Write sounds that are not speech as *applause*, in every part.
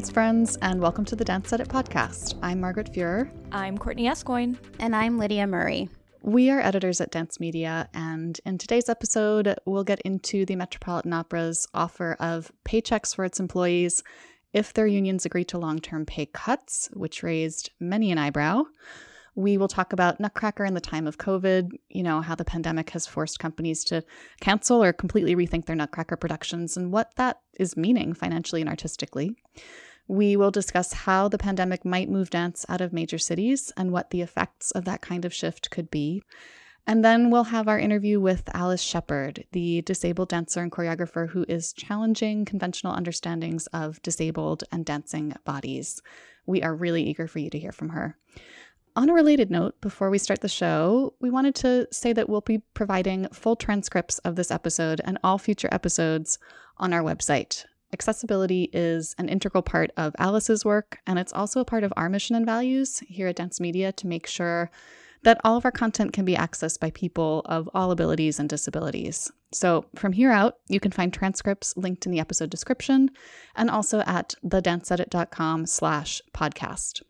dance friends, and welcome to the Dance Edit podcast. I'm Margaret Fuhrer. I'm Courtney Escoyne. And I'm Lydia Murray. We are editors at Dance Media, and in today's episode, we'll get into the Metropolitan Opera's offer of paychecks for its employees if their unions agree to long term pay cuts, which raised many an eyebrow. We will talk about Nutcracker in the time of COVID, you know, how the pandemic has forced companies to cancel or completely rethink their Nutcracker productions and what that is meaning financially and artistically. We will discuss how the pandemic might move dance out of major cities and what the effects of that kind of shift could be. And then we'll have our interview with Alice Sheppard, the disabled dancer and choreographer who is challenging conventional understandings of disabled and dancing bodies. We are really eager for you to hear from her. On a related note, before we start the show, we wanted to say that we'll be providing full transcripts of this episode and all future episodes on our website. Accessibility is an integral part of Alice's work, and it's also a part of our mission and values here at Dance Media to make sure that all of our content can be accessed by people of all abilities and disabilities. So from here out, you can find transcripts linked in the episode description and also at thedanceedit.com slash podcast.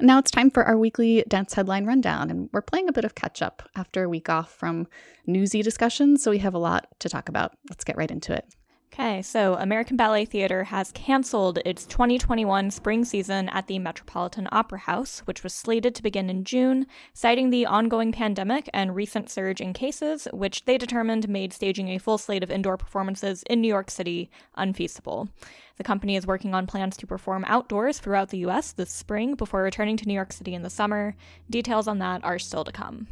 Now it's time for our weekly dance headline rundown, and we're playing a bit of catch up after a week off from newsy discussions, so we have a lot to talk about. Let's get right into it. Okay, so American Ballet Theatre has canceled its 2021 spring season at the Metropolitan Opera House, which was slated to begin in June, citing the ongoing pandemic and recent surge in cases, which they determined made staging a full slate of indoor performances in New York City unfeasible. The company is working on plans to perform outdoors throughout the US this spring before returning to New York City in the summer. Details on that are still to come.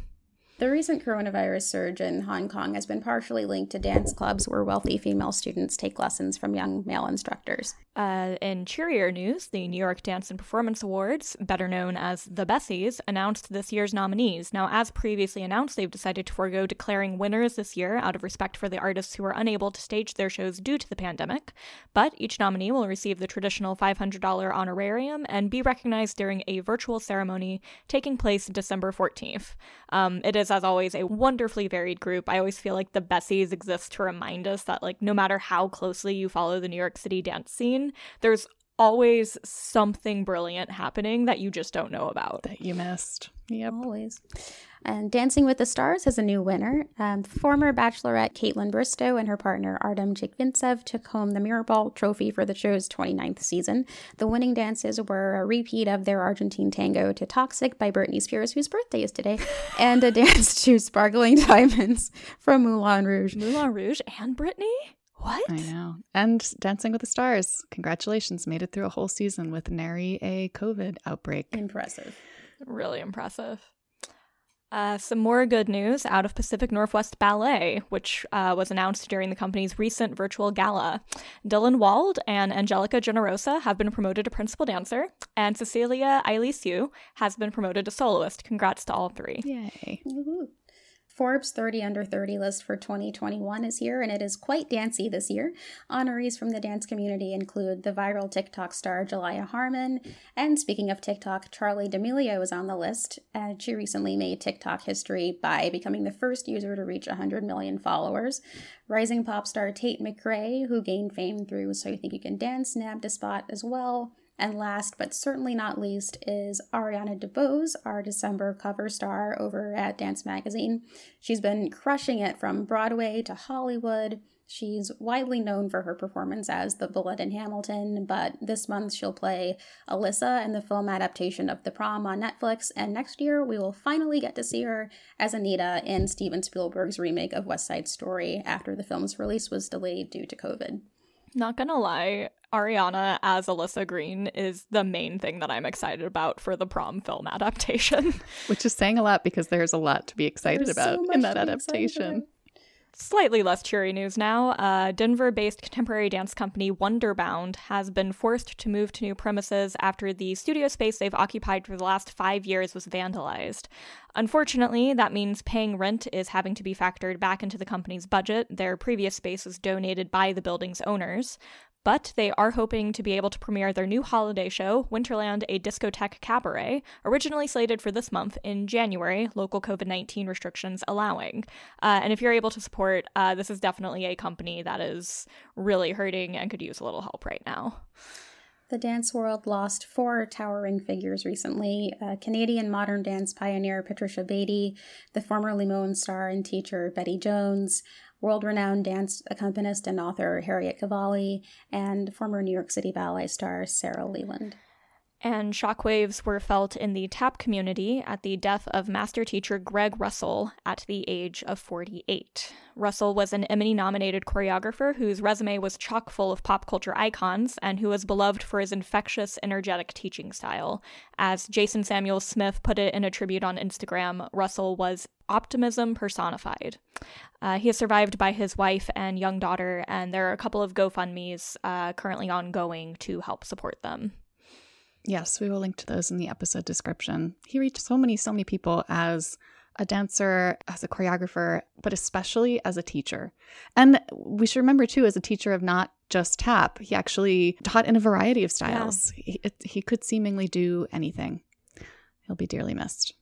The recent coronavirus surge in Hong Kong has been partially linked to dance clubs where wealthy female students take lessons from young male instructors. Uh, in cheerier news, the New York Dance and Performance Awards, better known as the Bessies, announced this year's nominees. Now, as previously announced, they've decided to forego declaring winners this year out of respect for the artists who were unable to stage their shows due to the pandemic. But each nominee will receive the traditional $500 honorarium and be recognized during a virtual ceremony taking place December 14th. Um, it is, as always, a wonderfully varied group. I always feel like the Bessies exist to remind us that, like, no matter how closely you follow the New York City dance scene, there's always something brilliant happening that you just don't know about. That you missed. Yep. Always. And Dancing with the Stars has a new winner. Um, former Bachelorette Kaitlyn Bristowe and her partner Artem Chigvintsev took home the Mirrorball Trophy for the show's 29th season. The winning dances were a repeat of their Argentine tango to Toxic by Britney Spears, whose birthday is today, *laughs* and a dance to Sparkling Diamonds from Moulin Rouge. Moulin Rouge and Britney? What? I know. And Dancing with the Stars. Congratulations. Made it through a whole season with nary a COVID outbreak. Impressive. Really impressive. Uh, some more good news out of Pacific Northwest Ballet, which uh, was announced during the company's recent virtual gala. Dylan Wald and Angelica Generosa have been promoted to principal dancer, and Cecilia Iliesiu has been promoted to soloist. Congrats to all three. Yay. Woo-hoo. Forbes 30 Under 30 list for 2021 is here, and it is quite dancey this year. Honorees from the dance community include the viral TikTok star Jalaiah Harmon, and speaking of TikTok, Charli D'Amelio is on the list, and she recently made TikTok history by becoming the first user to reach 100 million followers. Rising pop star Tate McRae, who gained fame through So You Think You Can Dance, nabbed a spot as well. And last but certainly not least is Ariana DeBose, our December cover star over at Dance Magazine. She's been crushing it from Broadway to Hollywood. She's widely known for her performance as the bullet in Hamilton, but this month she'll play Alyssa in the film adaptation of The Prom on Netflix, and next year we will finally get to see her as Anita in Steven Spielberg's remake of West Side Story after the film's release was delayed due to COVID. Not gonna lie, Ariana as Alyssa Greene is the main thing that I'm excited about for the prom film *laughs* adaptation. Which is saying a lot because there's a lot to be excited There's about so in that adaptation. Slightly less cheery news now. Uh, Denver based contemporary dance company Wonderbound has been forced to move to new premises after the studio space they've occupied for the last five years was vandalized. Unfortunately, that means paying rent is having to be factored back into the company's budget. Their previous space was donated by the building's owners. But they are hoping to be able to premiere their new holiday show, Winterland, a discotheque cabaret, originally slated for this month in January, local COVID 19 restrictions allowing. Uh, and if you're able to support, uh, this is definitely a company that is really hurting and could use a little help right now. The dance world lost four towering figures recently uh, Canadian modern dance pioneer Patricia Beatty, the former Limon star and teacher Betty Jones, world renowned dance accompanist and author Harriet Cavalli, and former New York City Ballet star Sara Leland and shockwaves were felt in the tap community at the death of master teacher Gregg Russell at the age of 48. Russell was an Emmy nominated choreographer whose resume was chock full of pop culture icons and who was beloved for his infectious, energetic teaching style. As Jason Samuel Smith put it in a tribute on Instagram, Russell was optimism personified. Uh, he is survived by his wife and young daughter, and there are a couple of GoFundMe's uh, currently ongoing to help support them. Yes, we will link to those in the episode description. He reached so many, so many people as a dancer, as a choreographer, but especially as a teacher. And we should remember, too, as a teacher of not just tap, he actually taught in a variety of styles. Yeah. He, it, he could seemingly do anything. He'll be dearly missed.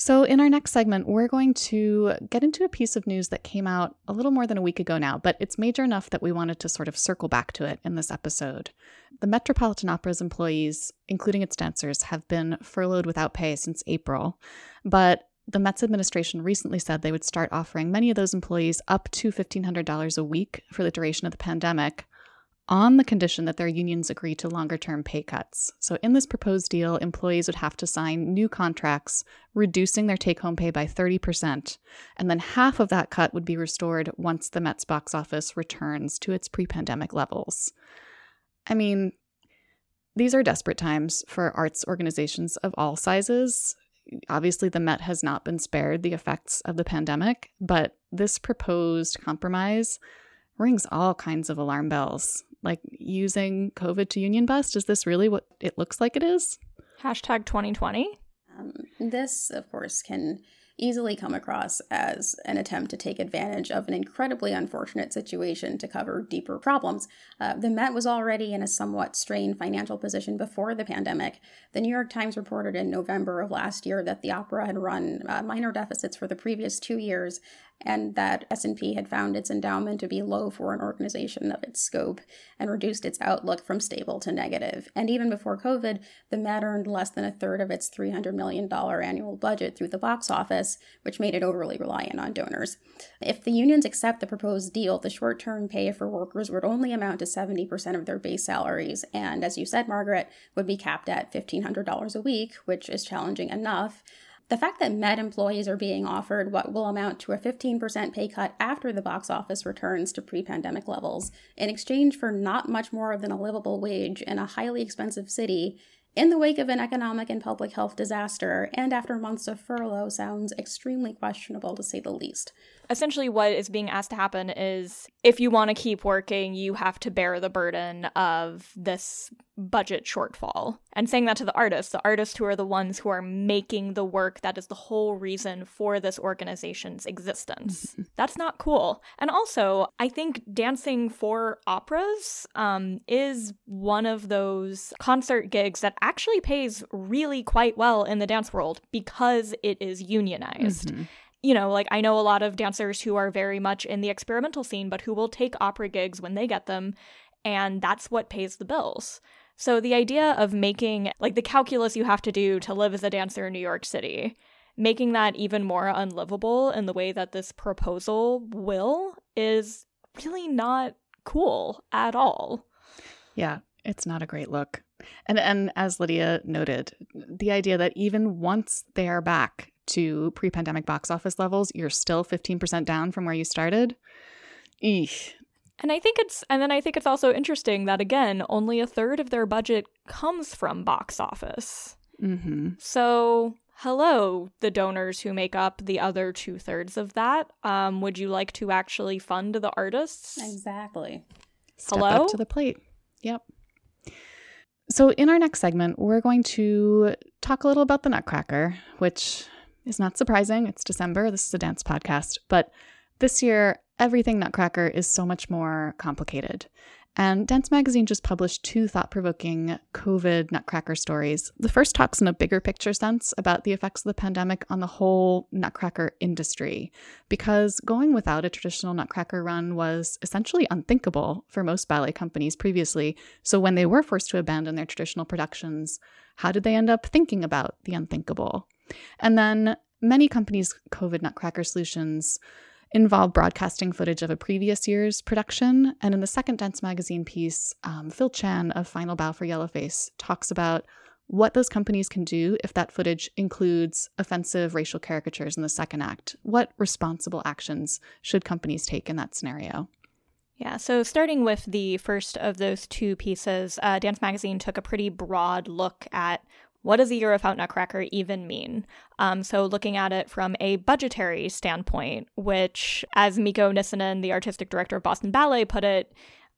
So, in our next segment, we're going to get into a piece of news that came out a little more than a week ago now, but it's major enough that we wanted to sort of circle back to it in this episode. The Metropolitan Opera's employees, including its dancers, have been furloughed without pay since April, but the Met's administration recently said they would start offering many of those employees up to $1,500 a week for the duration of the pandemic, on the condition that their unions agree to longer term pay cuts. So, in this proposed deal, employees would have to sign new contracts, reducing their take home pay by 30%, and then half of that cut would be restored once the Met's box office returns to its pre pandemic levels. I mean, these are desperate times for arts organizations of all sizes. Obviously, the Met has not been spared the effects of the pandemic, but this proposed compromise rings all kinds of alarm bells like using COVID to union bust? Is this really what it looks like it is? Hashtag 2020. Um, this, of course, can easily come across as an attempt to take advantage of an incredibly unfortunate situation to cover deeper problems. Uh, the Met was already in a somewhat strained financial position before the pandemic. The New York Times reported in November of last year that the opera had run uh, minor deficits for the previous two years and that S&P had found its endowment to be low for an organization of its scope and reduced its outlook from stable to negative. And even before COVID, the Met earned less than a third of its $300 million annual budget through the box office, which made it overly reliant on donors. If the unions accept the proposed deal, the short-term pay for workers would only amount to 70% of their base salaries, and as you said, Margaret, would be capped at $1,500 a week, which is challenging enough. The fact that Met employees are being offered what will amount to a 15% pay cut after the box office returns to pre pandemic levels in exchange for not much more than a livable wage in a highly expensive city in the wake of an economic and public health disaster and after months of furlough sounds extremely questionable to say the least essentially what is being asked to happen is if you want to keep working, you have to bear the burden of this budget shortfall. And saying that to the artists, the artists who are the ones who are making the work that is the whole reason for this organization's existence. That's not cool. And also, I think dancing for operas um, is one of those concert gigs that actually pays really quite well in the dance world because it is unionized. Mm-hmm you know, like I know a lot of dancers who are very much in the experimental scene, but who will take opera gigs when they get them, and that's what pays the bills. So the idea of making like the calculus you have to do to live as a dancer in New York City, making that even more unlivable in the way that this proposal will is really not cool at all. Yeah, it's not a great look. And and as Lydia noted, the idea that even once they are back to pre pandemic box office levels, you're still 15% down from where you started. Eesh. And I think it's, and then I think it's also interesting that again, only a third of their budget comes from box office. Mm-hmm. So, hello, the donors who make up the other two thirds of that. Um, would you like to actually fund the artists? Exactly. Step hello? up to the plate. Yep. So, in our next segment, we're going to talk a little about the Nutcracker, which is not surprising. It's December. This is a dance podcast. But this year, everything Nutcracker is so much more complicated. And Dance Magazine just published two thought provoking COVID nutcracker stories. The first talks in a bigger picture sense about the effects of the pandemic on the whole nutcracker industry, because going without a traditional nutcracker run was essentially unthinkable for most ballet companies previously. So when they were forced to abandon their traditional productions, how did they end up thinking about the unthinkable? And then many companies' COVID nutcracker solutions involve broadcasting footage of a previous year's production. And in the second Dance Magazine piece, um, Phil Chan of Final Bow for Yellowface talks about what those companies can do if that footage includes offensive racial caricatures in the second act. What responsible actions should companies take in that scenario? Yeah, so starting with the first of those two pieces, uh, Dance Magazine took a pretty broad look at what does a year without Nutcracker even mean? Um, so, looking at it from a budgetary standpoint, which, as Mikko Nissinen, the artistic director of Boston Ballet, put it,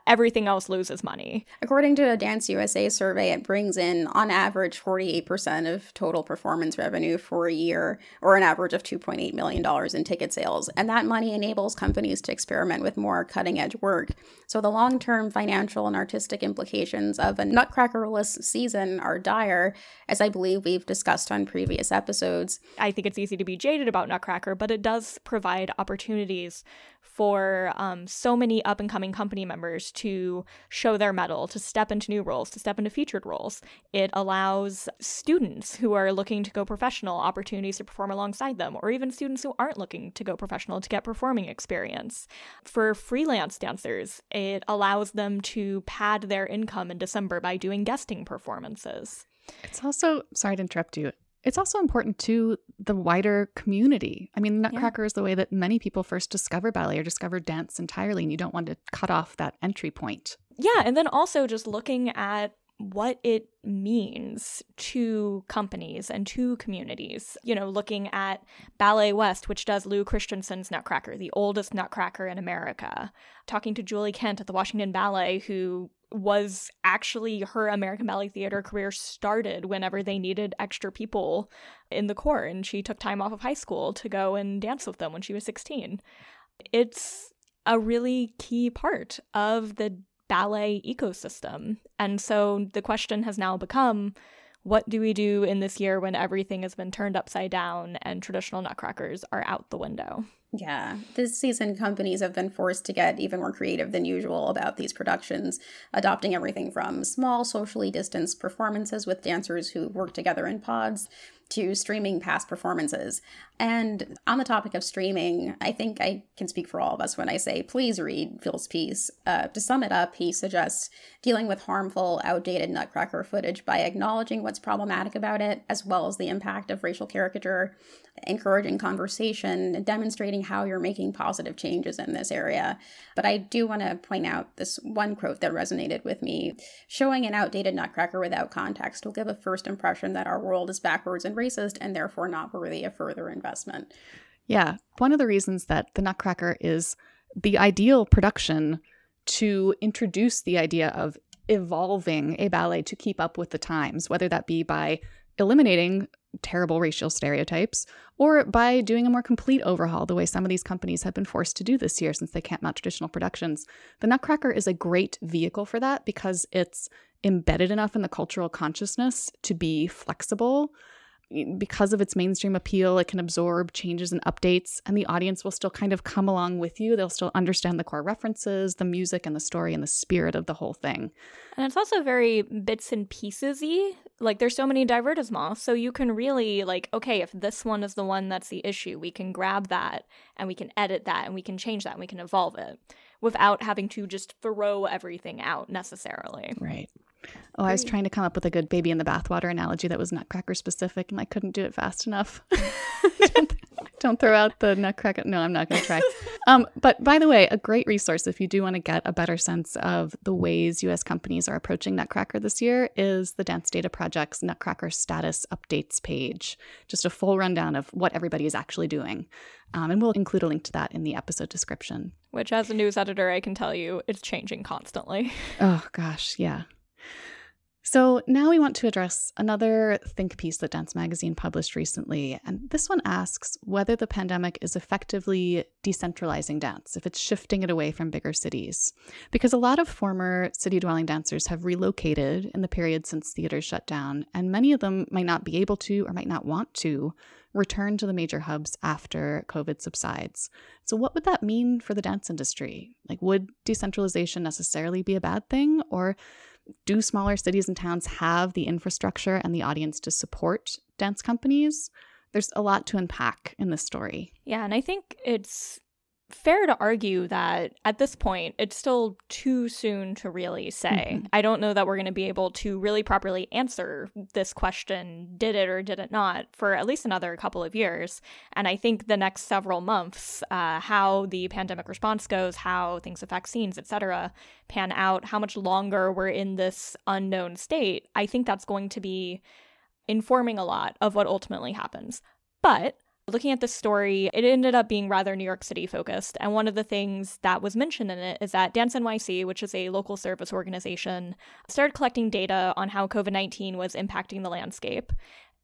everything else loses money. According to a Dance USA survey, it brings in, on average, 48% of total performance revenue for a year, or an average of $2.8 million in ticket sales. And that money enables companies to experiment with more cutting edge work. So the long term financial and artistic implications of a nutcrackerless season are dire, as I believe we've discussed on previous episodes. I think it's easy to be jaded about Nutcracker, but it does provide opportunities for um, so many up and coming company members to show their mettle, to step into new roles, to step into featured roles. It allows students who are looking to go professional opportunities to perform alongside them, or even students who aren't looking to go professional to get performing experience. For freelance dancers, it allows them to pad their income in December by doing guesting performances. It's also, sorry to interrupt you, it's also important to the wider community. I mean, Nutcracker yeah. is the way that many people first discover ballet or discover dance entirely, and you don't want to cut off that entry point. Yeah, and then also just looking at what it means to companies and to communities. You know, looking at Ballet West, which does Lou Christensen's Nutcracker, the oldest Nutcracker in America. Talking to Julie Kent at the Washington Ballet, who was actually her American Ballet Theater career started whenever they needed extra people in the corps, and she took time off of high school to go and dance with them when she was 16. It's a really key part of the ballet ecosystem. And so the question has now become what do we do in this year when everything has been turned upside down and traditional nutcrackers are out the window? Yeah, this season companies have been forced to get even more creative than usual about these productions, adopting everything from small, socially distanced performances with dancers who work together in pods to streaming past performances. And on the topic of streaming, I think I can speak for all of us when I say please read Phil's piece. Uh, to sum it up, he suggests dealing with harmful, outdated Nutcracker footage by acknowledging what's problematic about it, as well as the impact of racial caricature, encouraging conversation, demonstrating how you're making positive changes in this area. But I do want to point out this one quote that resonated with me. Showing an outdated Nutcracker without context will give a first impression that our world is backwards and racist and therefore not worthy of further investment. Yeah. One of the reasons that the Nutcracker is the ideal production to introduce the idea of evolving a ballet to keep up with the times, whether that be by eliminating terrible racial stereotypes or by doing a more complete overhaul, the way some of these companies have been forced to do this year since they can't mount traditional productions. The Nutcracker is a great vehicle for that because it's embedded enough in the cultural consciousness to be flexible because of its mainstream appeal, it can absorb changes and updates, and the audience will still kind of come along with you. They'll still understand the core references, the music, and the story and the spirit of the whole thing. And it's also very bits and pieces y. Like, there's so many divertissements, so you can really, like, okay, if this one is the one that's the issue, we can grab that and we can edit that and we can change that and we can evolve it without having to just throw everything out necessarily. Right. Oh, I was trying to come up with a good baby in the bathwater analogy that was nutcracker specific, and I couldn't do it fast enough. *laughs* don't, don't, throw out the nutcracker. No, I'm not going to try. Um, but by the way, a great resource if you do want to get a better sense of the ways U.S. companies are approaching Nutcracker this year is the Dance Data Project's Nutcracker status updates page. Just a full rundown of what everybody is actually doing. Um, and we'll include a link to that in the episode description. Which, as a news editor, I can tell you, it's changing constantly. Oh, gosh, yeah. So now we want to address another think piece that Dance Magazine published recently. And this one asks whether the pandemic is effectively decentralizing dance, if it's shifting it away from bigger cities. Because a lot of former city dwelling dancers have relocated in the period since theaters shut down, and many of them might not be able to or might not want to return to the major hubs after COVID subsides. So, what would that mean for the dance industry? Like, would decentralization necessarily be a bad thing? Or do smaller cities and towns have the infrastructure and the audience to support dance companies? There's a lot to unpack in this story. Yeah, and I think it's fair to argue that at this point, it's still too soon to really say. Mm-hmm. I don't know that we're going to be able to really properly answer this question did it or did it not for at least another couple of years. And I think the next several months, uh, how the pandemic response goes, how things with vaccines, etc., pan out, how much longer we're in this unknown state, I think that's going to be informing a lot of what ultimately happens. But Looking at this story, it ended up being rather New York City focused. And one of the things that was mentioned in it is that Dance NYC, which is a local service organization, started collecting data on how COVID 19 was impacting the landscape.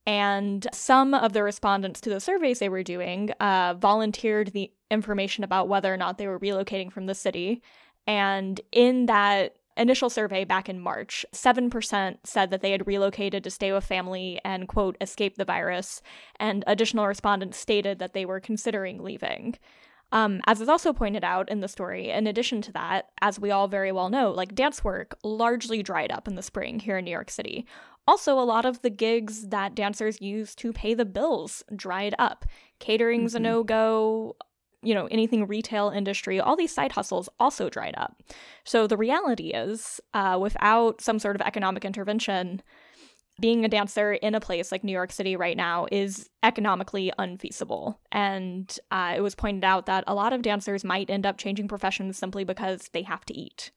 And some of the respondents to the surveys they were doing uh, volunteered the information about whether or not they were relocating from the city. And in that initial survey back in March, 7% said that they had relocated to stay with family and, quote, escape the virus, and additional respondents stated that they were considering leaving. Um, as is also pointed out in the story, in addition to that, as we all very well know, like dance work largely dried up in the spring here in New York City. Also, a lot of the gigs that dancers use to pay the bills dried up. Catering's mm-hmm. a no go, you know, anything retail industry, all these side hustles also dried up. So the reality is, uh, without some sort of economic intervention, being a dancer in a place like New York City right now is economically unfeasible. And uh, it was pointed out that a lot of dancers might end up changing professions simply because they have to eat.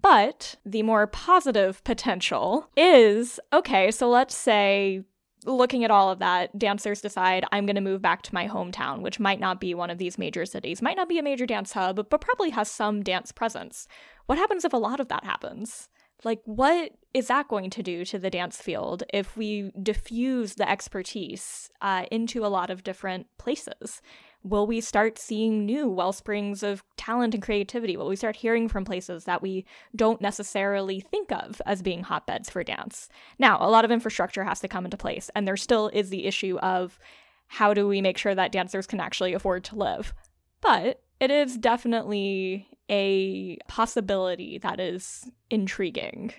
But the more positive potential is okay, so let's say looking at all of that, dancers decide I'm going to move back to my hometown, which might not be one of these major cities, might not be a major dance hub, but probably has some dance presence. What happens if a lot of that happens? Like, what is that going to do to the dance field if we diffuse the expertise uh, into a lot of different places? Will we start seeing new well springs of talent and creativity? Will we start hearing from places that we don't necessarily think of as being hotbeds for dance? Now, a lot of infrastructure has to come into place, and there still is the issue of how do we make sure that dancers can actually afford to live? But it is definitely a possibility that is intriguing.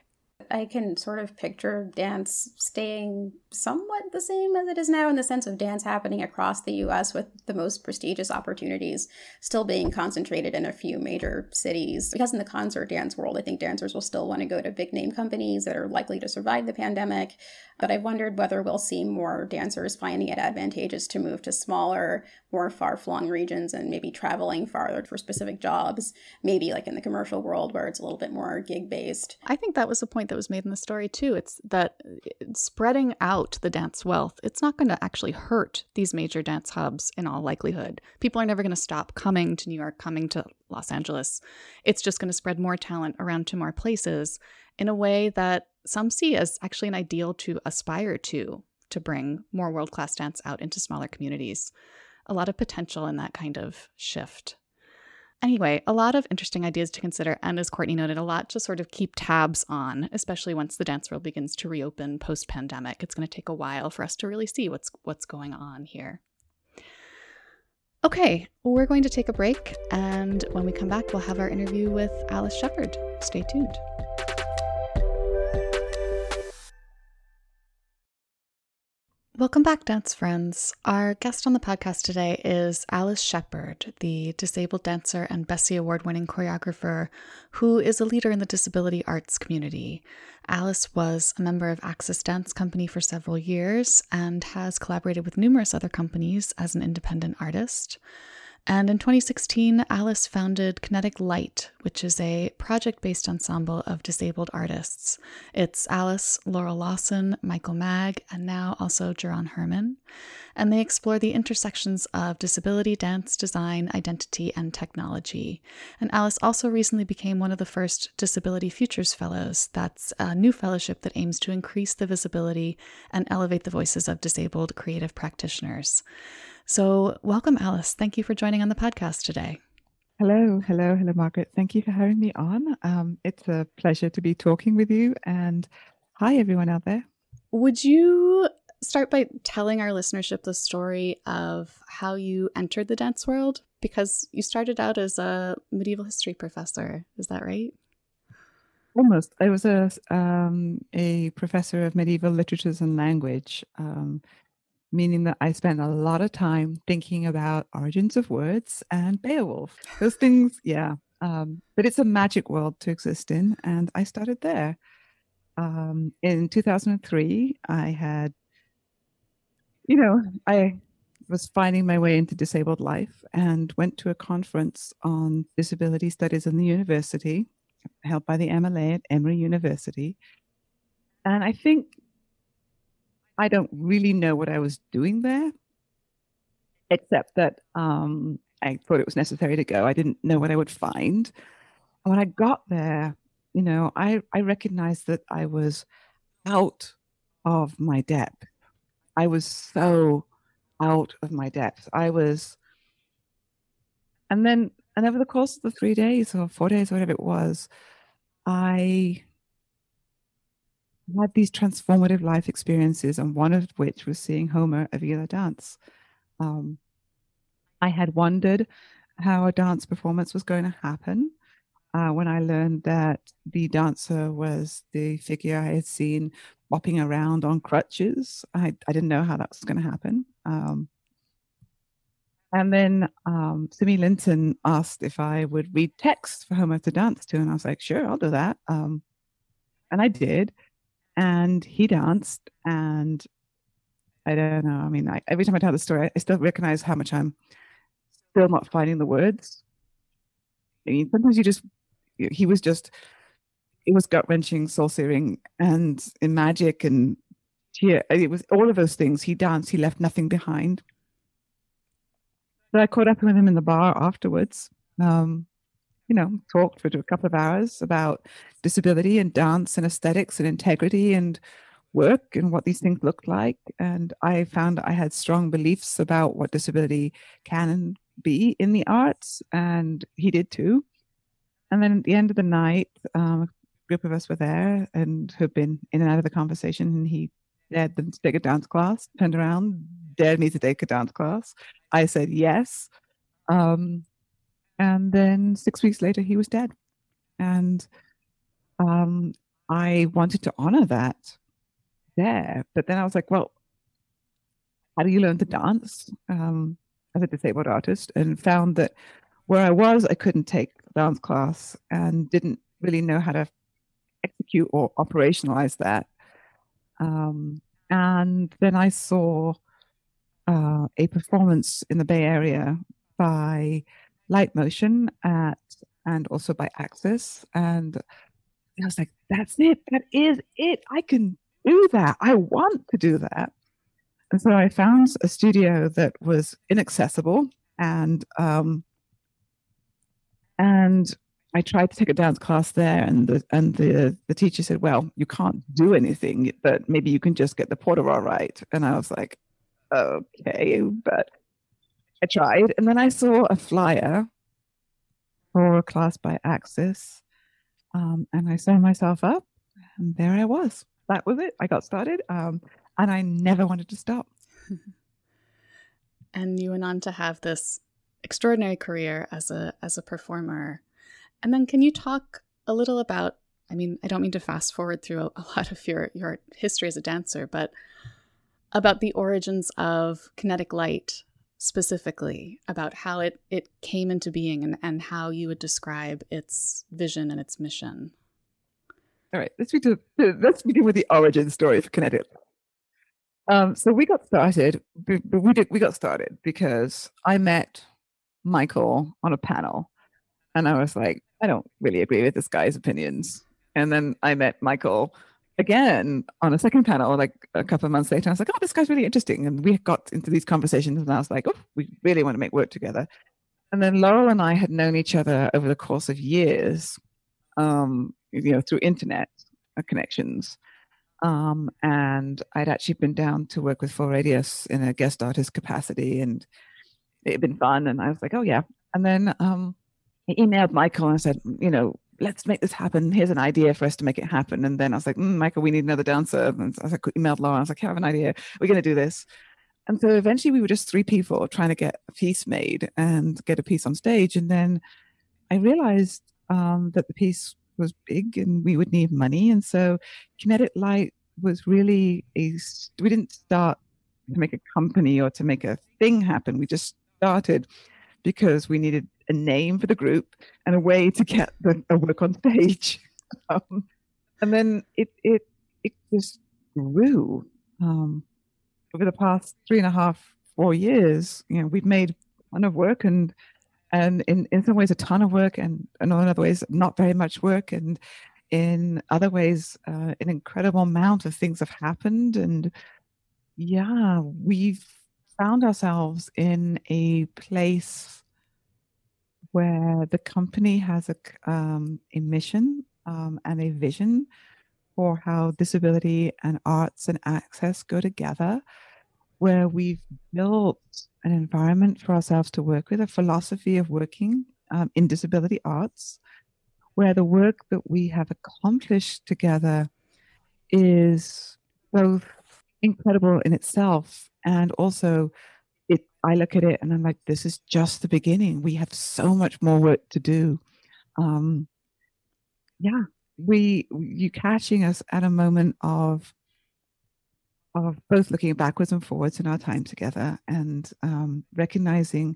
I can sort of picture dance staying somewhat the same as it is now in the sense of dance happening across the US with the most prestigious opportunities still being concentrated in a few major cities. Because in the concert dance world, I think dancers will still want to go to big name companies that are likely to survive the pandemic. But I've wondered whether we'll see more dancers finding it advantageous to move to smaller, more far flung regions and maybe traveling farther for specific jobs, maybe like in the commercial world where it's a little bit more gig based. I think that was a point that was made in the story too. It's that uh, spreading out the dance wealth, it's not going to actually hurt these major dance hubs in all likelihood. People are never going to stop coming to New York, coming to Los Angeles. It's just going to spread more talent around to more places in a way that some see as actually an ideal to aspire to, to bring more world class dance out into smaller communities. A lot of potential in that kind of shift. Anyway, a lot of interesting ideas to consider, and as Courtney noted, a lot to sort of keep tabs on, especially once the dance world begins to reopen post pandemic. It's going to take a while for us to really see what's what's going on here. Okay, we're going to take a break, and when we come back, we'll have our interview with Alice Sheppard. Stay tuned. Welcome back, dance friends. Our guest on the podcast today is Alice Sheppard, the disabled dancer and Bessie Award winning choreographer who is a leader in the disability arts community. Alice was a member of Axis Dance Company for several years and has collaborated with numerous other companies as an independent artist. And in 2016, Alice founded Kinetic Light, which is a project based ensemble of disabled artists. It's Alice, Laurel Lawson, Michael Maag, and now also Jerron Herman. And they explore the intersections of disability, dance, design, identity, and technology. And Alice also recently became one of the first Disability Futures Fellows. That's a new fellowship that aims to increase the visibility and elevate the voices of disabled creative practitioners. So, welcome, Alice. Thank you for joining on the podcast today. Hello, hello, hello, Margaret. Thank you for having me on. Um, it's a pleasure to be talking with you. And hi, everyone out there. Would you start by telling our listenership the story of how you entered the dance world? Because you started out as a medieval history professor. Is that right? Almost. I was a um, a professor of medieval literatures and language um, meaning that I spent a lot of time thinking about origins of words and Beowulf. Those things, *laughs* yeah. Um, but it's a magic world to exist in, and I started there. Um, in 2003, I had, you know, I was finding my way into disabled life and went to a conference on disability studies in the university held by the MLA at Emory University. And I think I don't really know what I was doing there, except that um, I thought it was necessary to go. I didn't know what I would find. And when I got there, you know, I, I recognized that I was out of my depth. I was so out of my depth. I was, and then, and over the course of the three days or four days, whatever it was, I had these transformative life experiences, and one of which was seeing Homer Avila dance. Um, I had wondered how a dance performance was going to happen. Uh, when I learned that the dancer was the figure I had seen bopping around on crutches, I, I didn't know how that was going to happen. Um, and then um, Simi Linton asked if I would read text for Homer to dance to, and I was like, sure, I'll do that. Um, and I did and he danced and i don't know i mean I, every time i tell the story i still recognize how much i'm still not finding the words. I mean sometimes you just he was just it was gut wrenching soul searing and in magic and yeah it was all of those things. He danced he left nothing behind. But i caught up with him in the bar afterwards um, you know, talked for a couple of hours about disability and dance and aesthetics and integrity and work and what these things looked like. And I found I had strong beliefs about what disability can be in the arts, and he did too. And then at the end of the night, um, a group of us were there and had been in and out of the conversation, and he dared them to take a dance class, turned around, dared me to take a dance class. I said yes. Um, and then six weeks later he was dead. And um, i wanted to honor that there but then i was like well how do you learn to dance? Um, as a disabled artist and found that where i was i couldn't take dance class and didn't really know how to execute or operationalize that. Um, and then i saw uh, a performance in the bay area by light motion at and also by Axis. And I was like, that's it. That is it. I can do that. I want to do that. And so I found a studio that was inaccessible and um, and I tried to take a dance class there, and the and the the teacher said, "Well, you can't do anything, but maybe you can just get the all right." And I was like, "Okay," but I tried, and then I saw a flyer for a class by Axis, um, and I signed myself up, and there I was. That was it. I got started, um, and I never wanted to stop. *laughs* and you went on to have this extraordinary career as a as a performer. And then, can you talk a little about? I mean, I don't mean to fast forward through a, a *laughs* lot of your your history as a dancer, but about the origins of kinetic light specifically about how it, it came into being and, and how you would describe its vision and its mission. All right, let's begin, let's begin with the origin story for Kinetic. Um, so we got started, we, did, we got started because I met Michael on a panel, and I was like, I don't really agree with this guy's opinions. And then I met Michael again on a second panel, like a couple of months later. I was like, oh, this guy's really interesting. And we got into these conversations, and I was like, oh, we really want to make work together. And then Laurel and I had known each other over the course of years, um, you know, through internet connections. Um, and I'd actually been down to work with Full Radius in a guest artist capacity, and it had been fun. And I was like, oh yeah. And then um, I emailed Michael and I said, you know, let's make this happen. Here's an idea for us to make it happen. And then I was like, mm, Michael, we need another dancer. And I was like, emailed Laura. I was like, I have an idea. We're going to do this. And so eventually we were just three people trying to get a piece made and get a piece on stage. And then I realized um, that the piece was big and we would need money. And so Kinetic Light was really a, we didn't start to make a company or to make a thing happen. We just started because we needed a name for the group and a way to get the, the work on stage. *laughs* Um, and then it, it, it just grew. Um, over the past three and a half, four years, you know, we've made a ton of work and and in, in some ways a ton of work and, and in other ways not very much work and in other ways uh, an incredible amount of things have happened and yeah we've found ourselves in a place where the company has a, um, a mission um, and a vision for how disability and arts and access go together, where we've built an environment for ourselves to work with, a philosophy of working um, in disability arts, where the work that we have accomplished together is both incredible in itself and also it i look at it and i'm like this is just the beginning we have so much more work to do um yeah we you catching us at a moment of of both looking backwards and forwards in our time together and um, recognizing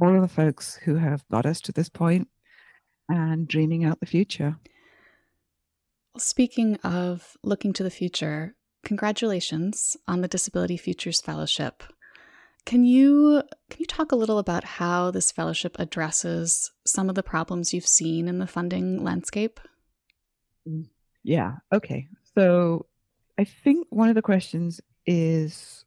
all of the folks who have got us to this point and dreaming out the future. Speaking of looking to the future, congratulations on the Disability Futures Fellowship. Can you can you talk a little about how this fellowship addresses some of the problems you've seen in the funding landscape? Yeah. Okay. So I think one of the questions is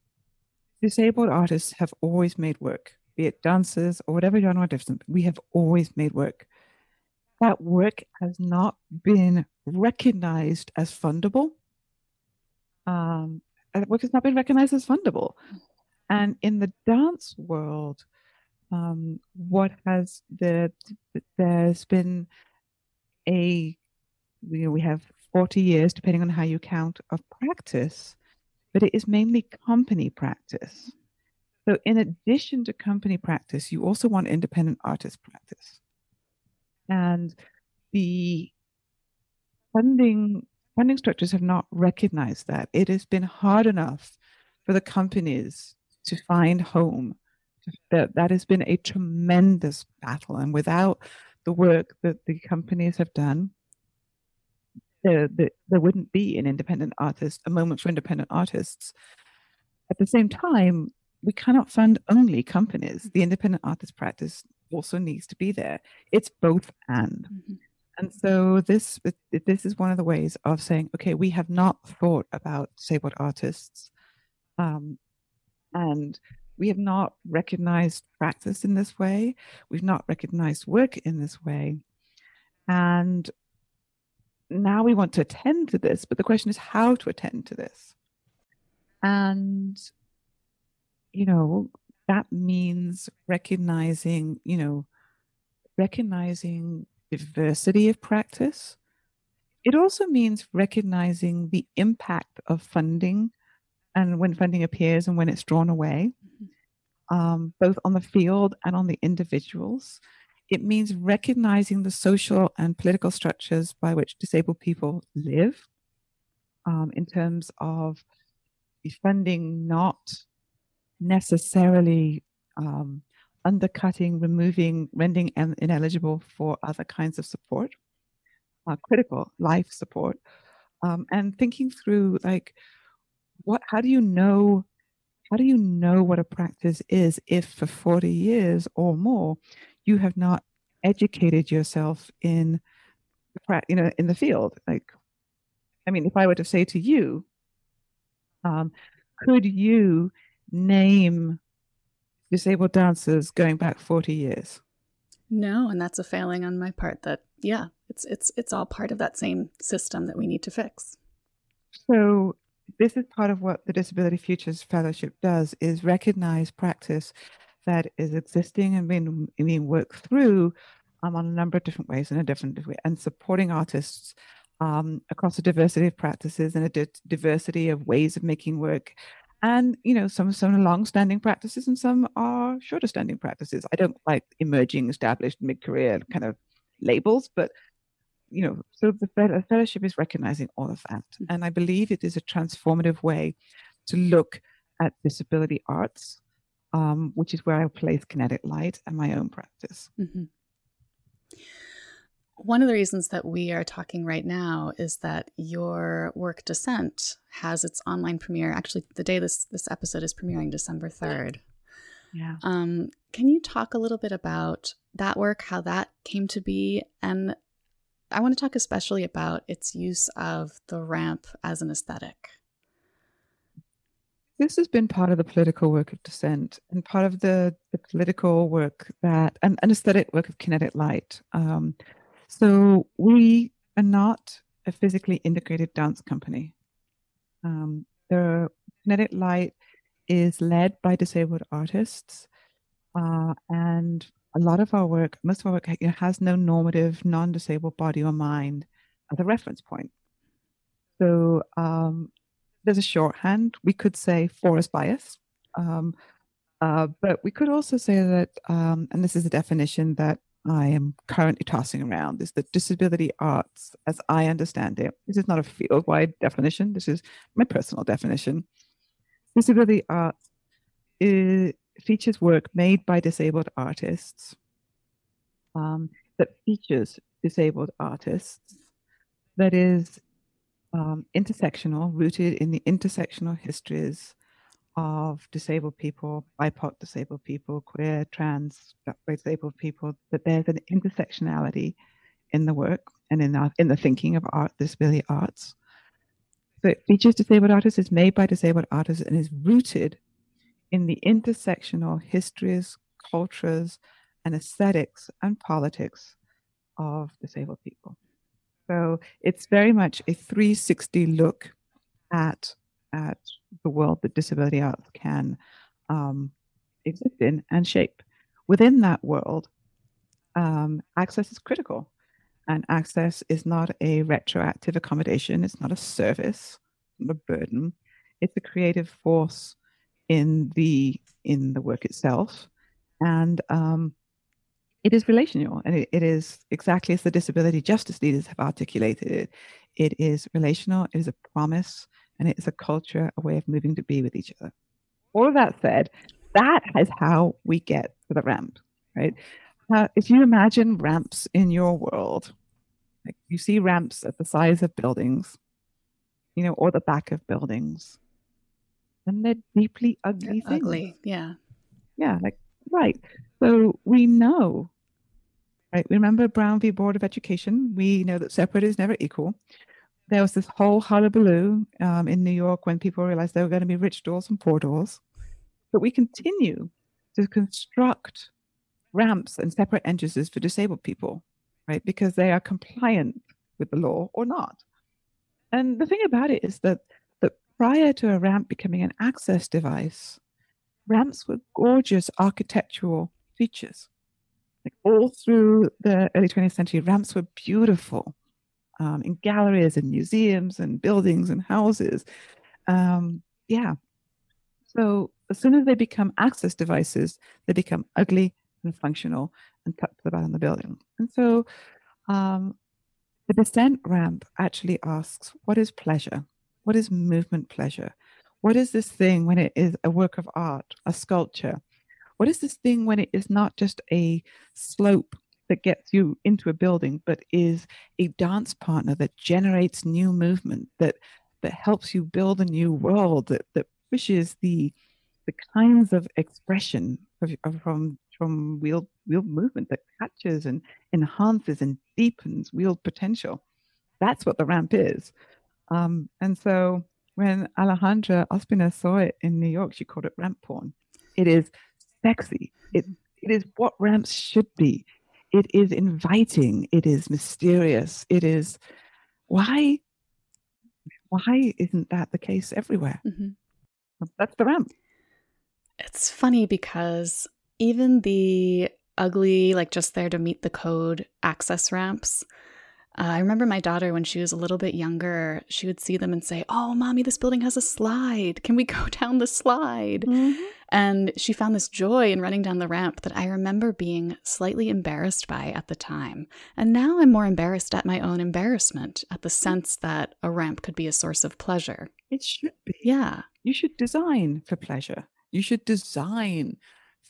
disabled artists have always made work, be it dancers or whatever genre different. We have always made work. That work has not been recognized as fundable. Um, work has not been recognized as fundable. And in the dance world, um, what has the there's been a you know, we have 40 years, depending on how you count, of practice, but it is mainly company practice. So, in addition to company practice, you also want independent artist practice. And the funding funding structures have not recognized that. It has been hard enough for the companies to find home. That that has been a tremendous battle, and without the work that the companies have done, there, there, there wouldn't be an independent artist, a moment for independent artists. At the same time, we cannot fund only companies. The independent artist practice also needs to be there. It's both and. Mm-hmm. And so this this is one of the ways of saying, okay, we have not thought about disabled artists, um, and we have not recognized practice in this way. We've not recognized work in this way, and now we want to attend to this, but the question is how to attend to this. And, you know, that means recognizing, you know, recognizing diversity of practice. It also means recognizing the impact of funding and when funding appears and when it's drawn away, mm-hmm. um, both on the field and on the individuals. It means recognizing the social and political structures by which disabled people live um, in terms of funding not necessarily um, undercutting, removing, rendering ineligible for other kinds of support, uh, critical life support, um, and thinking through like, what? How do you know how do you know what a practice is if for 40 years or more you have not educated yourself in you know in the field like i mean if i were to say to you um, could you name disabled dancers going back 40 years? No and that's a failing on my part that yeah it's it's it's all part of that same system that we need to fix. So this is part of what the disability futures fellowship does is recognize practice that is existing and being, being worked through um, on a number of different ways in a different way and supporting artists um, across a diversity of practices and a di- diversity of ways of making work and you know some some are long-standing practices and some are shorter standing practices i don't like emerging established mid-career kind of labels but you know so the fellowship is recognizing all of that mm. and i believe it is a transformative way to look at disability arts um, which is where i place kinetic light and my own practice mm-hmm. One of the reasons that we are talking right now is that your work Descent has its online premiere. Actually, the day this this episode is premiering, December third. Yeah. Um, can you talk a little bit about that work, how that came to be, and I want to talk especially about its use of the ramp as an aesthetic. This has been part of the political work of Descent and part of the, the political work that, and, and aesthetic work of Kinetic Light. Um, so we are not a physically integrated dance company. Um, the Kinetic Light is led by disabled artists, uh, and a lot of our work, most of our work, has no normative, non-disabled body or mind as a reference point. So um, there's a shorthand. We could say forest bias, um, uh, but we could also say that, um, and this is a definition that I am currently tossing around is that disability arts, as I understand it, this is not a field wide definition, this is my personal definition. Disability arts is, features work made by disabled artists um, that features disabled artists, that is um, intersectional, rooted in the intersectional histories of disabled people, BIPOC disabled people, queer, trans, disabled people, that there's an intersectionality in the work and in the, in the thinking of art, disability arts. So features disabled artists, is made by disabled artists, and is rooted in the intersectional histories, cultures, and aesthetics and politics of disabled people. So it's very much a 360 look at at the world that disability arts can um, exist in and shape. Within that world, um, access is critical. And access is not a retroactive accommodation, it's not a service, not a burden. It's a creative force in the in the work itself. And um, it is relational and it, it is exactly as the disability justice leaders have articulated it. It is relational, it is a promise, and it is a culture, a way of moving to be with each other. All of that said, that is how we get to the ramp, right? Uh, if you imagine ramps in your world, like you see ramps at the size of buildings, you know, or the back of buildings, and they're deeply ugly they're things. Ugly, yeah. Yeah, like right. So we know, right? Remember Brown v. Board of Education? We know that separate is never equal there was this whole hullabaloo um, in New York when people realized there were going to be rich doors and poor doors. But we continue to construct ramps and separate entrances for disabled people, right? Because they are compliant with the law or not. And the thing about it is that, that prior to a ramp becoming an access device, ramps were gorgeous architectural features. Like all through the early 20th century, ramps were beautiful um, in galleries and museums and buildings and houses. Um, yeah. So as soon as they become access devices, they become ugly and functional and tucked to the bottom of the building. And so um, the descent ramp actually asks, what is pleasure? What is movement pleasure? What is this thing when it is a work of art, a sculpture? What is this thing when it is not just a slope that gets you into a building, but is a dance partner that generates new movement, that that helps you build a new world, that that pushes the the kinds of expression of, of, from from wheel wheel movement that catches and enhances and deepens wheel potential. That's what the ramp is. Um, and so when Alejandra Ospina saw it in New York, she called it ramp porn. It is sexy. It it is what ramps should be. It is inviting. It is mysterious. It is why why isn't that the case everywhere? Mm-hmm. That's the ramp. It's funny because even the ugly, like just there to meet the code access ramps, uh, I remember my daughter when she was a little bit younger, she would see them and say, Oh, mommy, this building has a slide. Can we *laughs* go down the slide? Mm-hmm. And she found this joy in running down the ramp that I remember being slightly embarrassed by at the time. And now I'm more embarrassed at my own embarrassment, at the sense that a ramp could be a source of pleasure. It should be. Yeah. You should design for pleasure. You should design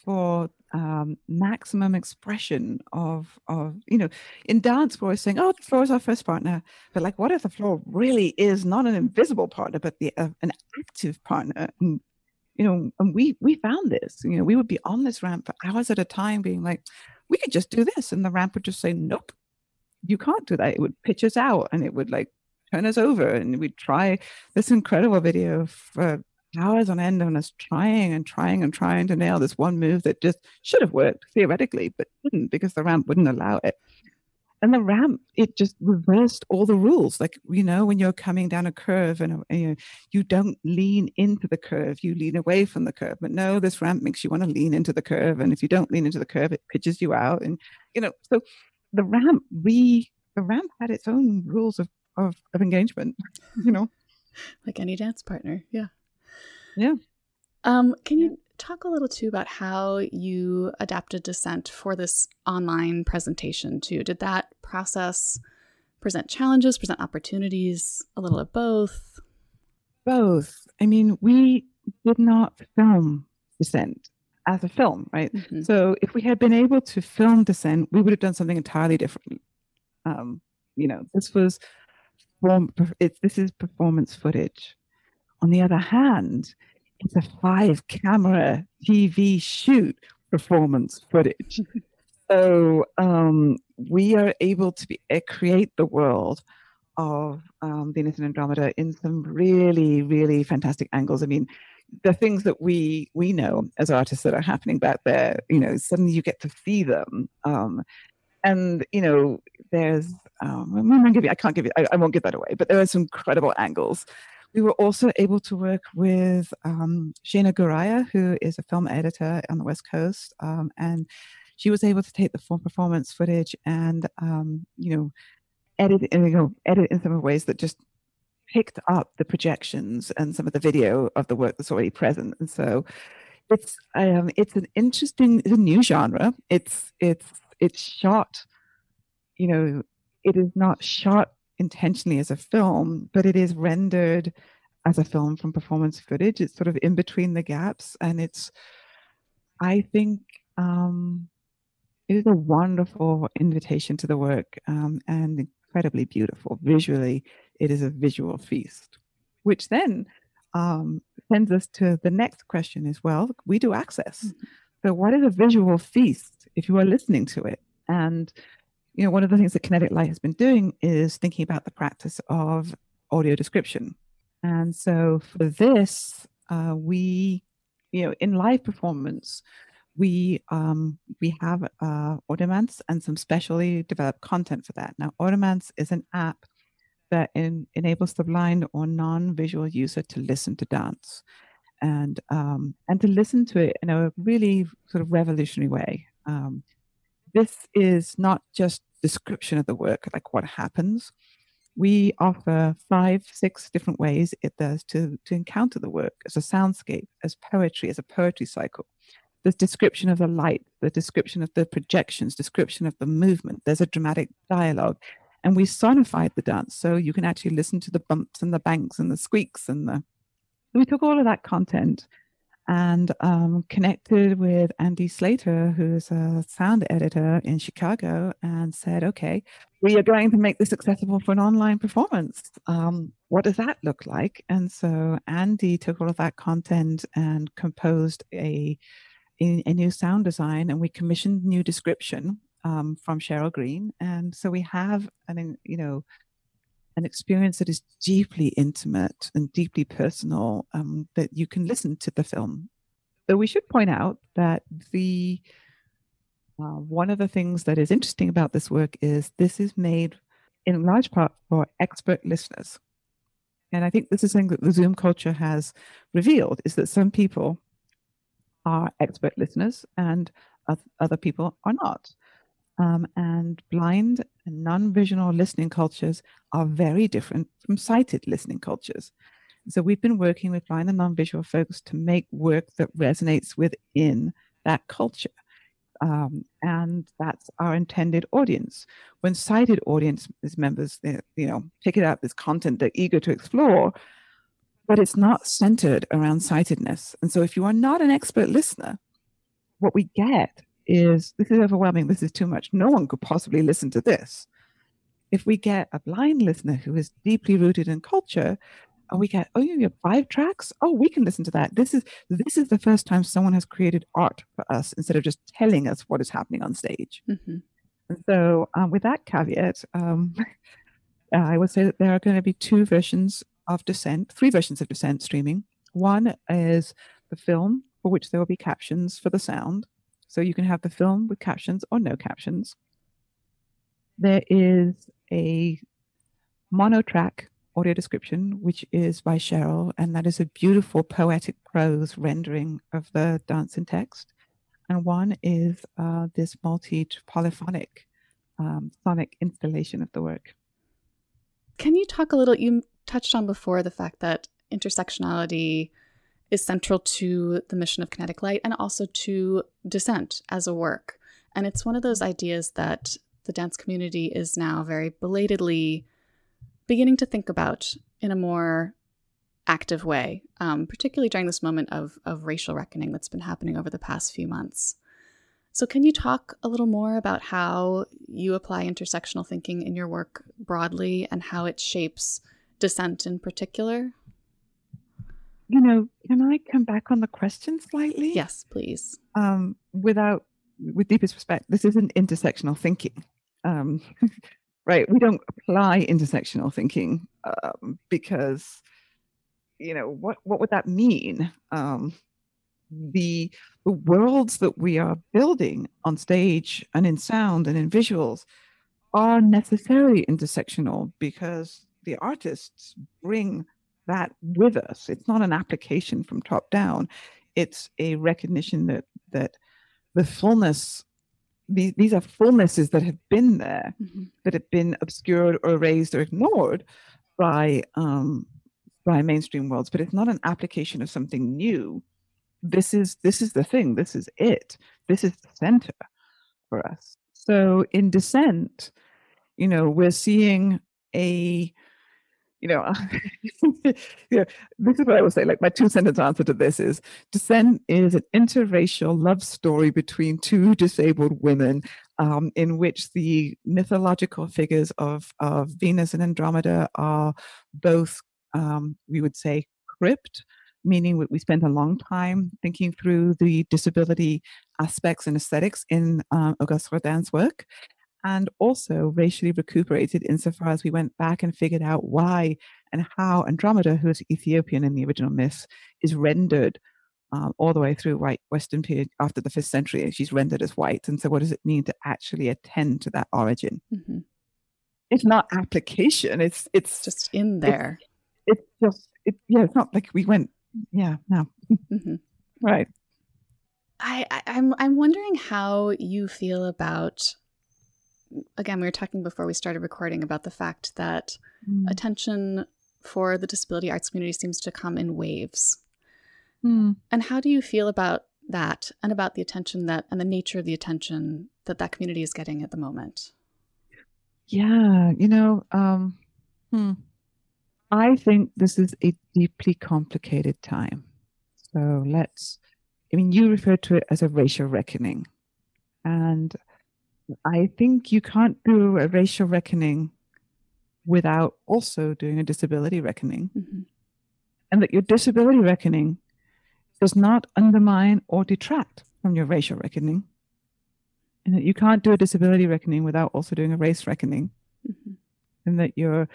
for um, maximum expression of of you know in dance we're always saying oh the floor is our first partner. But like what if the floor really is not an invisible partner but the uh, an active partner? And you know and we we found this you know we would be on this ramp for hours at a time being like we could just do this. And the ramp would just say nope you can't do that. It would pitch us out and it would like turn us over. And we'd try this incredible video for hours on end on us trying and trying and trying to nail this one move that just should have worked theoretically, but didn't because the ramp wouldn't allow it. And the ramp, it just reversed all the rules. Like, you know, when you're coming down a curve and, and you, know, you don't lean into the curve, you lean away from the curve. But no, this ramp makes you want to lean into the curve. And if you don't lean into the curve, it pitches you out. And, you know, so the ramp, we, the ramp had its own rules of, of, of engagement, *laughs* you know. like any dance partner. Yeah. Yeah. Um, can you talk a little too about how you adapted Descent for this online presentation too? Did that process present challenges, present opportunities, a little of both? Both. I mean, we did not film Descent as a film, right? Mm-hmm. So if we had been able to film Descent, we would have done something entirely different. Um, you know, this was form, it's, this is performance footage. On the other hand, it's a five camera TV shoot performance footage. *laughs* so um, we are able to be, uh, create the world of um, Venus and Andromeda in some really, really fantastic angles. I mean, the things that we we know as artists that are happening back there, you know, suddenly you get to see them. Um, and you know, there's um, I'm give you, I can't give you, I, I won't give that away, but there are some incredible angles we were also able to work with um, Shana Guraya, who is a film editor on the West Coast, um, and she was able to take the full performance footage and um, you know edit in you know edit in some of ways that just picked up the projections and some of the video of the work that's already present. And so it's um, it's an interesting it's a new genre. It's it's it's shot, you know, it is not shot intentionally as a film, but it is rendered as a film from performance footage. It's sort of in between the gaps, and it's, I think, um, it is a wonderful invitation to the work um, and incredibly beautiful. Visually, it is a visual feast, which then um, sends us to the next question as well. We do access. Mm-hmm. So, what is a visual feast if you are listening to it? And you know, one of the things that Kinetic Light has been doing is thinking about the practice of audio description. And so for this, uh, we, you know, in live performance, we um, we have uh, Audimance and some specially developed content for that. Now, Audimance is an app that in, enables the blind or non-visual user to listen to dance, and um, and to listen to it in a really sort of revolutionary way. Um, this is not just description of the work, like what happens. We offer five, six different ways it does to, to encounter the work as a soundscape, as poetry, as a poetry cycle. There's description of the light, the description of the projections, description of the movement. There's a dramatic dialogue. And we sonified the dance so you can actually listen to the bumps and the banks and the squeaks and the. We took all of that content and um, connected with Andy Slater, who's a sound editor in Chicago, and said, okay, we are going to make this accessible for an online performance. Um, what does that look like? And so Andy took all of that content and composed a, a, a new sound design, and we commissioned new description um, from Cheryl Green. And so we have an, you know, an experience that is deeply intimate and deeply personal um, that you can listen to the film. Though we should point out that the uh, one of the things that is interesting about this work is this is made in large part for expert listeners. And I think this is something that the Zoom culture has revealed is that some people are expert listeners and other people are not. Um, and blind and non-visual listening cultures are very different from sighted listening cultures. So we've been working with blind and non-visual folks to make work that resonates within that culture. Um, and that's our intended audience. When sighted audience members, you know, pick it up as content they're eager to explore, but it's not centered around sightedness. And so if you are not an expert listener, what we get is this is overwhelming. This is too much. No one could possibly listen to this. If we get a blind listener who is deeply rooted in culture, and we get, oh, you have five tracks. Oh, we can listen to that. This is this is the first time someone has created art for us instead of just telling us what is happening on stage. Mm-hmm. And so, um, with that caveat, um, *laughs* I would say that there are going to be two versions of Descent, three versions of Descent streaming. One is the film, for which there will be captions for the sound. So you can have the film with captions or no captions. There is a mono track audio description, which is by Cheryl, and that is a beautiful poetic prose rendering of the dance in text. And one is uh, this multi polyphonic um, sonic installation of the work. Can you talk a little? You touched on before the fact that intersectionality is central to the mission of Kinetic Light and also to Descent as a work. And it's one of those ideas that the dance community is now very belatedly beginning to think about in a more active way, um, particularly during this moment of, of racial reckoning that's been happening over the past few months. So, can you talk a little more about how you apply intersectional thinking in your work broadly and how it shapes Descent in particular? You know, can I come back on the question slightly? Yes, please. Um, without, with deepest respect, this isn't intersectional thinking. Um, *laughs* right? We don't apply intersectional thinking um, because, you know, what what would that mean? Um, the the worlds that we are building on stage and in sound and in visuals are necessarily intersectional because the artists bring that with us. It's not an application from top down. It's a recognition that that the fullness these, these are fullnesses that have been there, mm-hmm. that have been obscured or erased or ignored by um, by mainstream worlds. But it's not an application of something new. This is this is the thing. This is it. This is the center for us. So in descent, you know, we're seeing a you know, *laughs* you know, this is what I will say. Like my two sentence answer to this is Descent is an interracial love story between two disabled women um, in which the mythological figures of, of Venus and Andromeda are both, um, we would say, cripped, meaning we spent a long time thinking through the disability aspects and aesthetics in uh, Auguste Rodin's work and also racially recuperated insofar as we went back and figured out why and how Andromeda, who is Ethiopian in the original myth, is rendered um, all the way through white Western period after the fifth century. She's rendered as white. And so, what does it mean to actually attend to that origin? Mm-hmm. It's not application. It's it's just in there. It's, it's just it, yeah. It's not like we went yeah no mm-hmm. *laughs* right. I, I I'm I'm wondering how you feel about again, we were talking before we started recording about the fact that mm. attention for the disability arts community seems to come in waves. Mm. And how do you feel about that and about the attention that and the nature of the attention that that community is getting at the moment? Yeah, you know, um, hmm. I think this is a deeply complicated time. So let's, I mean, you refer to it as a racial reckoning. And I think you can't do a racial reckoning without also doing a disability reckoning. Mm-hmm. And that your disability reckoning does not undermine or detract from your racial reckoning. And that you can't do a disability reckoning without also doing a race reckoning. Mm-hmm. And that your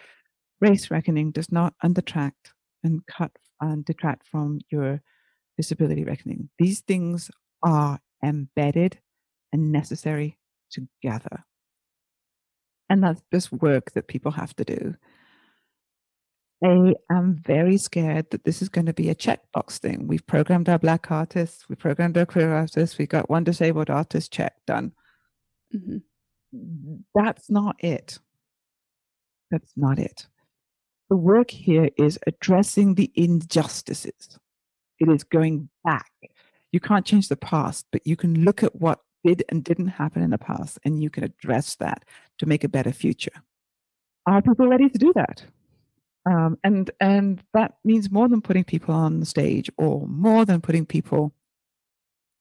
race reckoning does not undertract and cut and detract from your disability reckoning. These things are embedded and necessary together. And that's just work that people have to do. I am very scared that this is going to be a checkbox thing. We've programmed our black artists, we programmed our queer artists, we got one disabled artist check done. Mm-hmm. That's not it. That's not it. The work here is addressing the injustices. It is going back. You can't change the past, but you can look at what did and didn't happen in the past, and you can address that to make a better future. Are people ready to do that? Um, and and that means more than putting people on the stage, or more than putting people,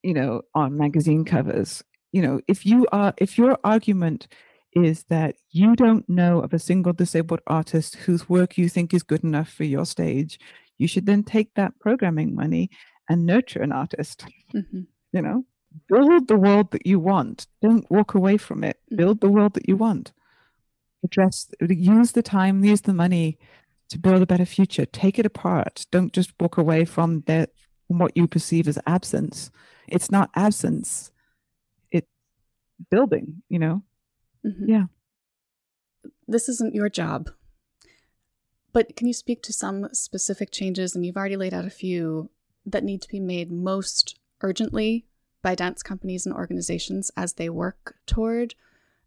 you know, on magazine covers. You know, if you are, if your argument is that you don't know of a single disabled artist whose work you think is good enough for your stage, you should then take that programming money and nurture an artist. Mm-hmm. You know, build the world that you want. Don't walk away from it. Mm-hmm. Build the world that you want. Address, use the time, use the money to build a better future. Take it apart. Don't just walk away from that from what you perceive as absence. It's not absence. It's building, you know? Mm-hmm. Yeah. This isn't your job. But can you speak to some specific changes, and you've already laid out a few, that need to be made most urgently by dance companies and organizations as they work toward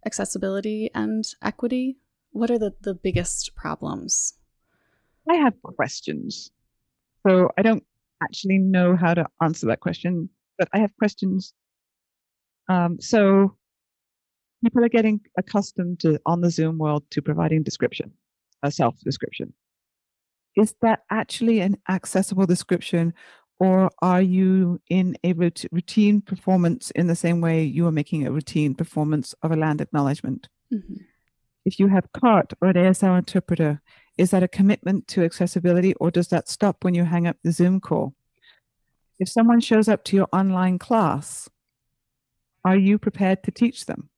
accessibility and equity? What are the, the biggest problems? I have questions. So I don't actually know how to answer that question, but I have questions. Um, so people are getting accustomed to on the Zoom world to providing description, a self description. Is that actually an accessible description, or are you in a routine performance in the same way you are making a routine performance of a land acknowledgement? Mm-hmm. If you have CART or an ASL interpreter, is that a commitment to accessibility, or does that stop when you hang up the Zoom call? If someone shows up to your online class, are you prepared to teach them?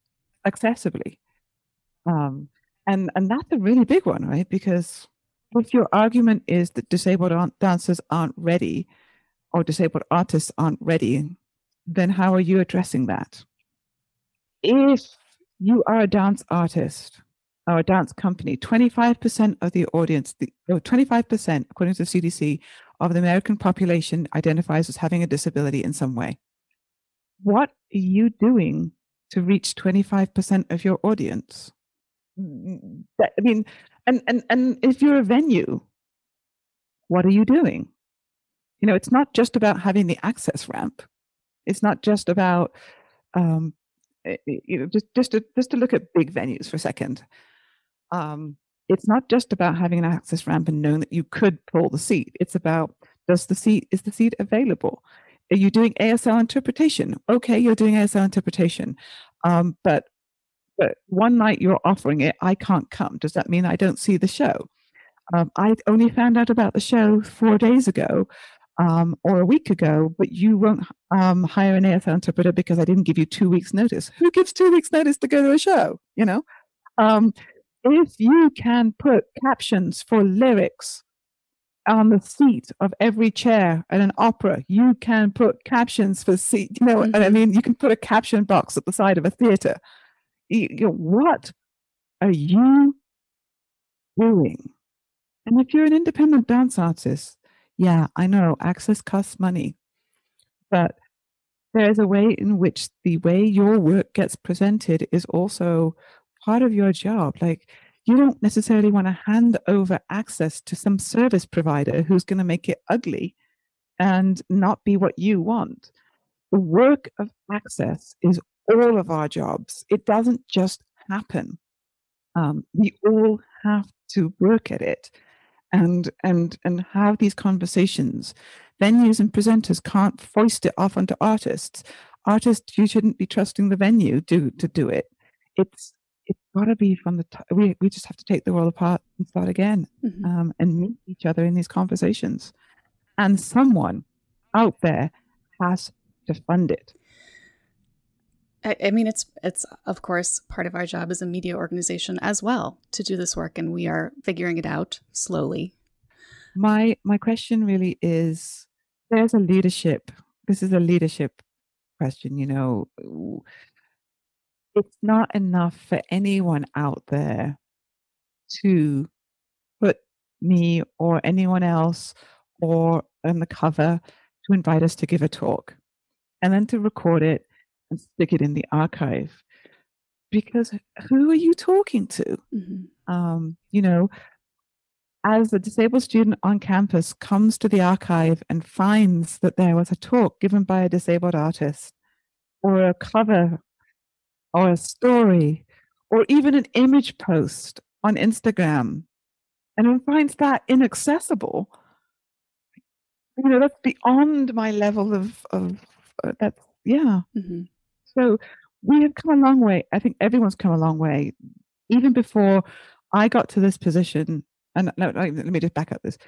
accessibly. Um, and and that's a really big one, right? Because if your argument is that disabled dancers aren't ready, or disabled artists aren't ready, then how are you addressing that? If you are a dance artist or a dance company, 25% of the audience, the, 25%, according to the CDC, of the American population identifies as having a disability in some way. What are you doing to reach 25% of your audience. I mean, and, and, and if you're a venue, what are you doing? You know, it's not just about having the access ramp. It's not just about, um, eh, eh, you know, just, just, to, just to look at big venues for a second. Um, it's not just about having an access ramp and knowing that you could pull the seat. It's about does the seat is the seat available? Are you doing ASL interpretation? Okay, you're doing ASL interpretation. Um, but but one night you're offering it, I can't come. Does that mean I don't see the show? Um, I only found out about the show four days ago um, or a week ago, but you won't um, hire an ASL interpreter because I didn't give you two weeks' notice. Who gives two weeks' notice to go to a show? You know, um, if you can put captions for lyrics on the seat of every chair at an opera. You can put captions for seat. You know, mm-hmm. I mean, you can put a caption box at the side of a theater. You, you know, what are you doing? And if you're an independent dance artist, yeah, I know access costs money, but there is a way in which the way your work gets presented is also part of your job. Like you don't necessarily want to hand over access to some service provider who's going to make it ugly and not be what you want. The work of access is all of our jobs. It doesn't just happen. Um, we all have to work at it and and and have these conversations venues and presenters can't foist it off onto artists. Artists, you shouldn't be trusting the venue to to do it. It's it's got to be from the top. We we just have to take the world apart and start again, mm-hmm. um, and meet each other in these conversations. And someone out there has to fund it. I, mean, it's it's of course part of our job as a media organization as well to do this work, and we are figuring it out slowly. My my question really is: there's a leadership. This is a leadership question. You know, it's not enough for anyone out there to put me or anyone else or on the cover to invite us to give a talk and then to record it and stick it in the archive. Because who are you talking to? Mm-hmm. Um, you know, as a disabled student on campus comes to the archive and finds that there was a talk given by a disabled artist or a cover or a story or even an image post on Instagram and finds that inaccessible, you know, that's beyond my level of, of uh, that's, yeah. Mm-hmm. So we have come a long way. I think everyone's come a long way. Even before I got to this position, and no, let me just back up this.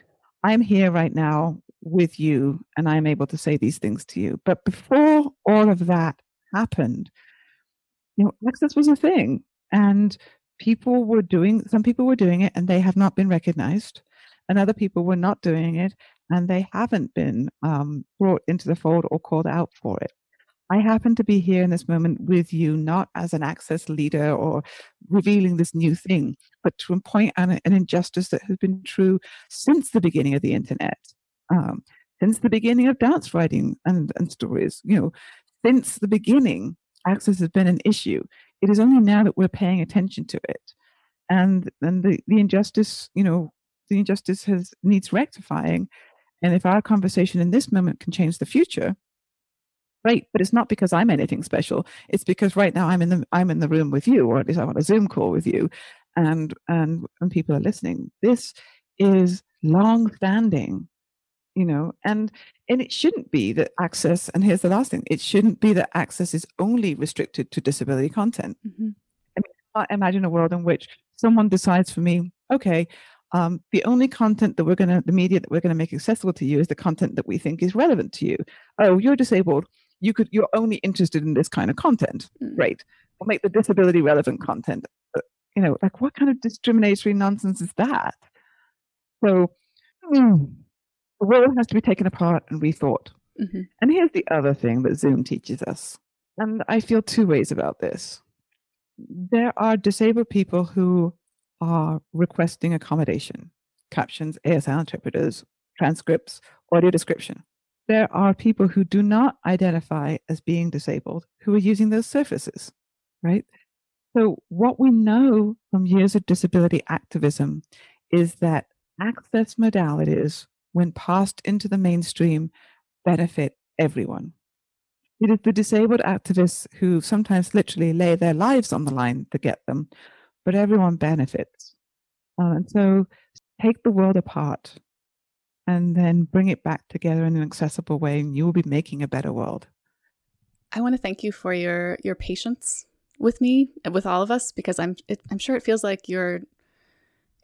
I'm here right now with you, and I'm able to say these things to you. But before all of that happened, you know, access was a thing, and people were doing. Some people were doing it, and they have not been recognized, and other people were not doing it, and they haven't been um, brought into the fold or called out for it. I happen to be here in this moment with you, not as an access leader or revealing this new thing, but to point out an injustice that has been true since the beginning of the internet, um, since the beginning of dance writing and, and stories. You know, since the beginning, access has been an issue. It is only now that we're paying attention to it, and and the the injustice, you know, the injustice has needs rectifying. And if our conversation in this moment can change the future, Right, but it's not because I'm anything special. It's because right now I'm in the I'm in the room with you, or at least I'm on a Zoom call with you, and and and people are listening. This is long standing, you know, and and it shouldn't be that access. And here's the last thing: it shouldn't be that access is only restricted to disability content. Mm-hmm. I mean, I imagine a world in which someone decides for me, okay, um, the only content that we're going to, the media that we're going to make accessible to you is the content that we think is relevant to you. Oh, you're disabled you could you're only interested in this kind of content mm. great we'll make the disability relevant content. You know like what kind of discriminatory nonsense is that? So mm, the world has to be taken apart and rethought. Mm-hmm. and here's the other thing that zoom teaches us and i feel two ways about this. There are disabled people who are requesting accommodation captions asl interpreters transcripts audio description there are people who do not identify as being disabled who are using those surfaces, right? So, what we know from years of disability activism is that access modalities, when passed into the mainstream, benefit everyone. It is the disabled activists who sometimes literally lay their lives on the line to get them, but everyone benefits. Uh, and so, take the world apart and then bring it back together in an accessible way and you will be making a better world. I want to thank you for your your patience with me with all of us because i'm it, i'm sure it feels like you're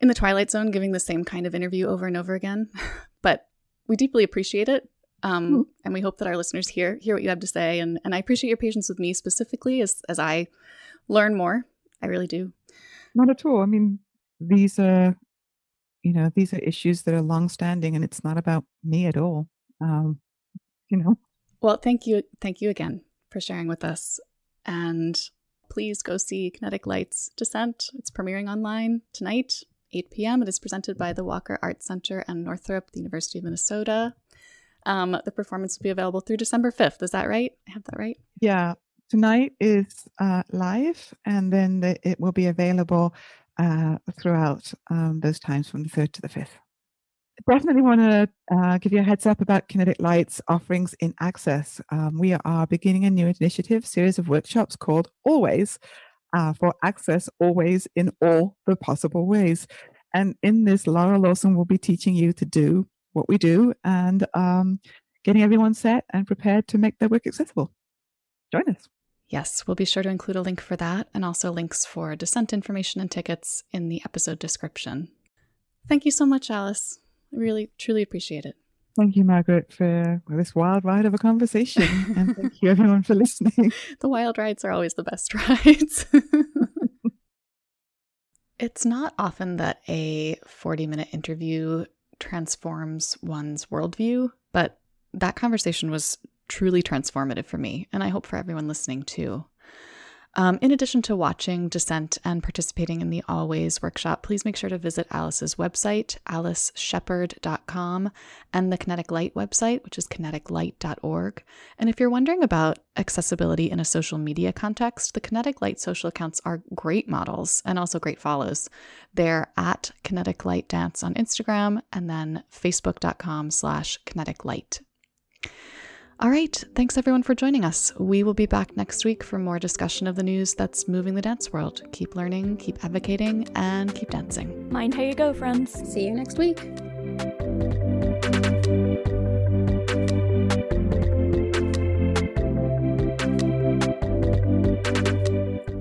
in the twilight zone giving the same kind of interview over and over again *laughs* but we deeply appreciate it um, mm-hmm. and we hope that our listeners hear hear what you have to say and and i appreciate your patience with me specifically as as i learn more. I really do. Not at all. I mean these are you know these are issues that are long-standing and it's not about me at all um, you know? Well thank you thank you again for sharing with us. And please go see kinetic lights descent. It's premiering online tonight 8 p.m it is presented by the walker art center and northrop the university of minnesota. Um, the performance will be available through december 5th is that right? I have that right? Yeah. Tonight is uh, live and then the, it will be available uh, throughout um, those times from the 3rd to the 5th. Definitely want to uh, give you a heads up about Kinetic Lights offerings in Access. Um, we are beginning a new initiative, series of workshops called ALLways uh, for Access Always in all the possible ways. And in this, Laurel Lawson will be teaching you to do what we do and um, getting everyone set and prepared to make their work accessible. Join us. Yes, we'll be sure to include a link for that and also links for descent information and tickets in the episode description. Thank you so much, Alice. I really, truly appreciate it. Thank you, Margaret, for this wild ride of a conversation. and *laughs* thank you, everyone, for listening. The wild rides are always the best *laughs* rides. *laughs* it's not often that a 40 minute interview transforms one's worldview, but that conversation was truly transformative for me, and I hope for everyone listening too. Um, in addition to watching Descent and participating in the ALLways workshop, please make sure to visit Alice's website, alicesheppard.com, and the Kinetic Light website, which is kineticlight.org. And if you're wondering about accessibility in a social media context, the Kinetic Light social accounts are great models and also great follows. They're at Kinetic Light Dance on Instagram and then facebook.com slash kinetic light. All right. Thanks everyone for joining us. We will be back next week for more discussion of the news that's moving the dance world. Keep learning, keep advocating, and keep dancing. Mind how you go, friends. See you next week.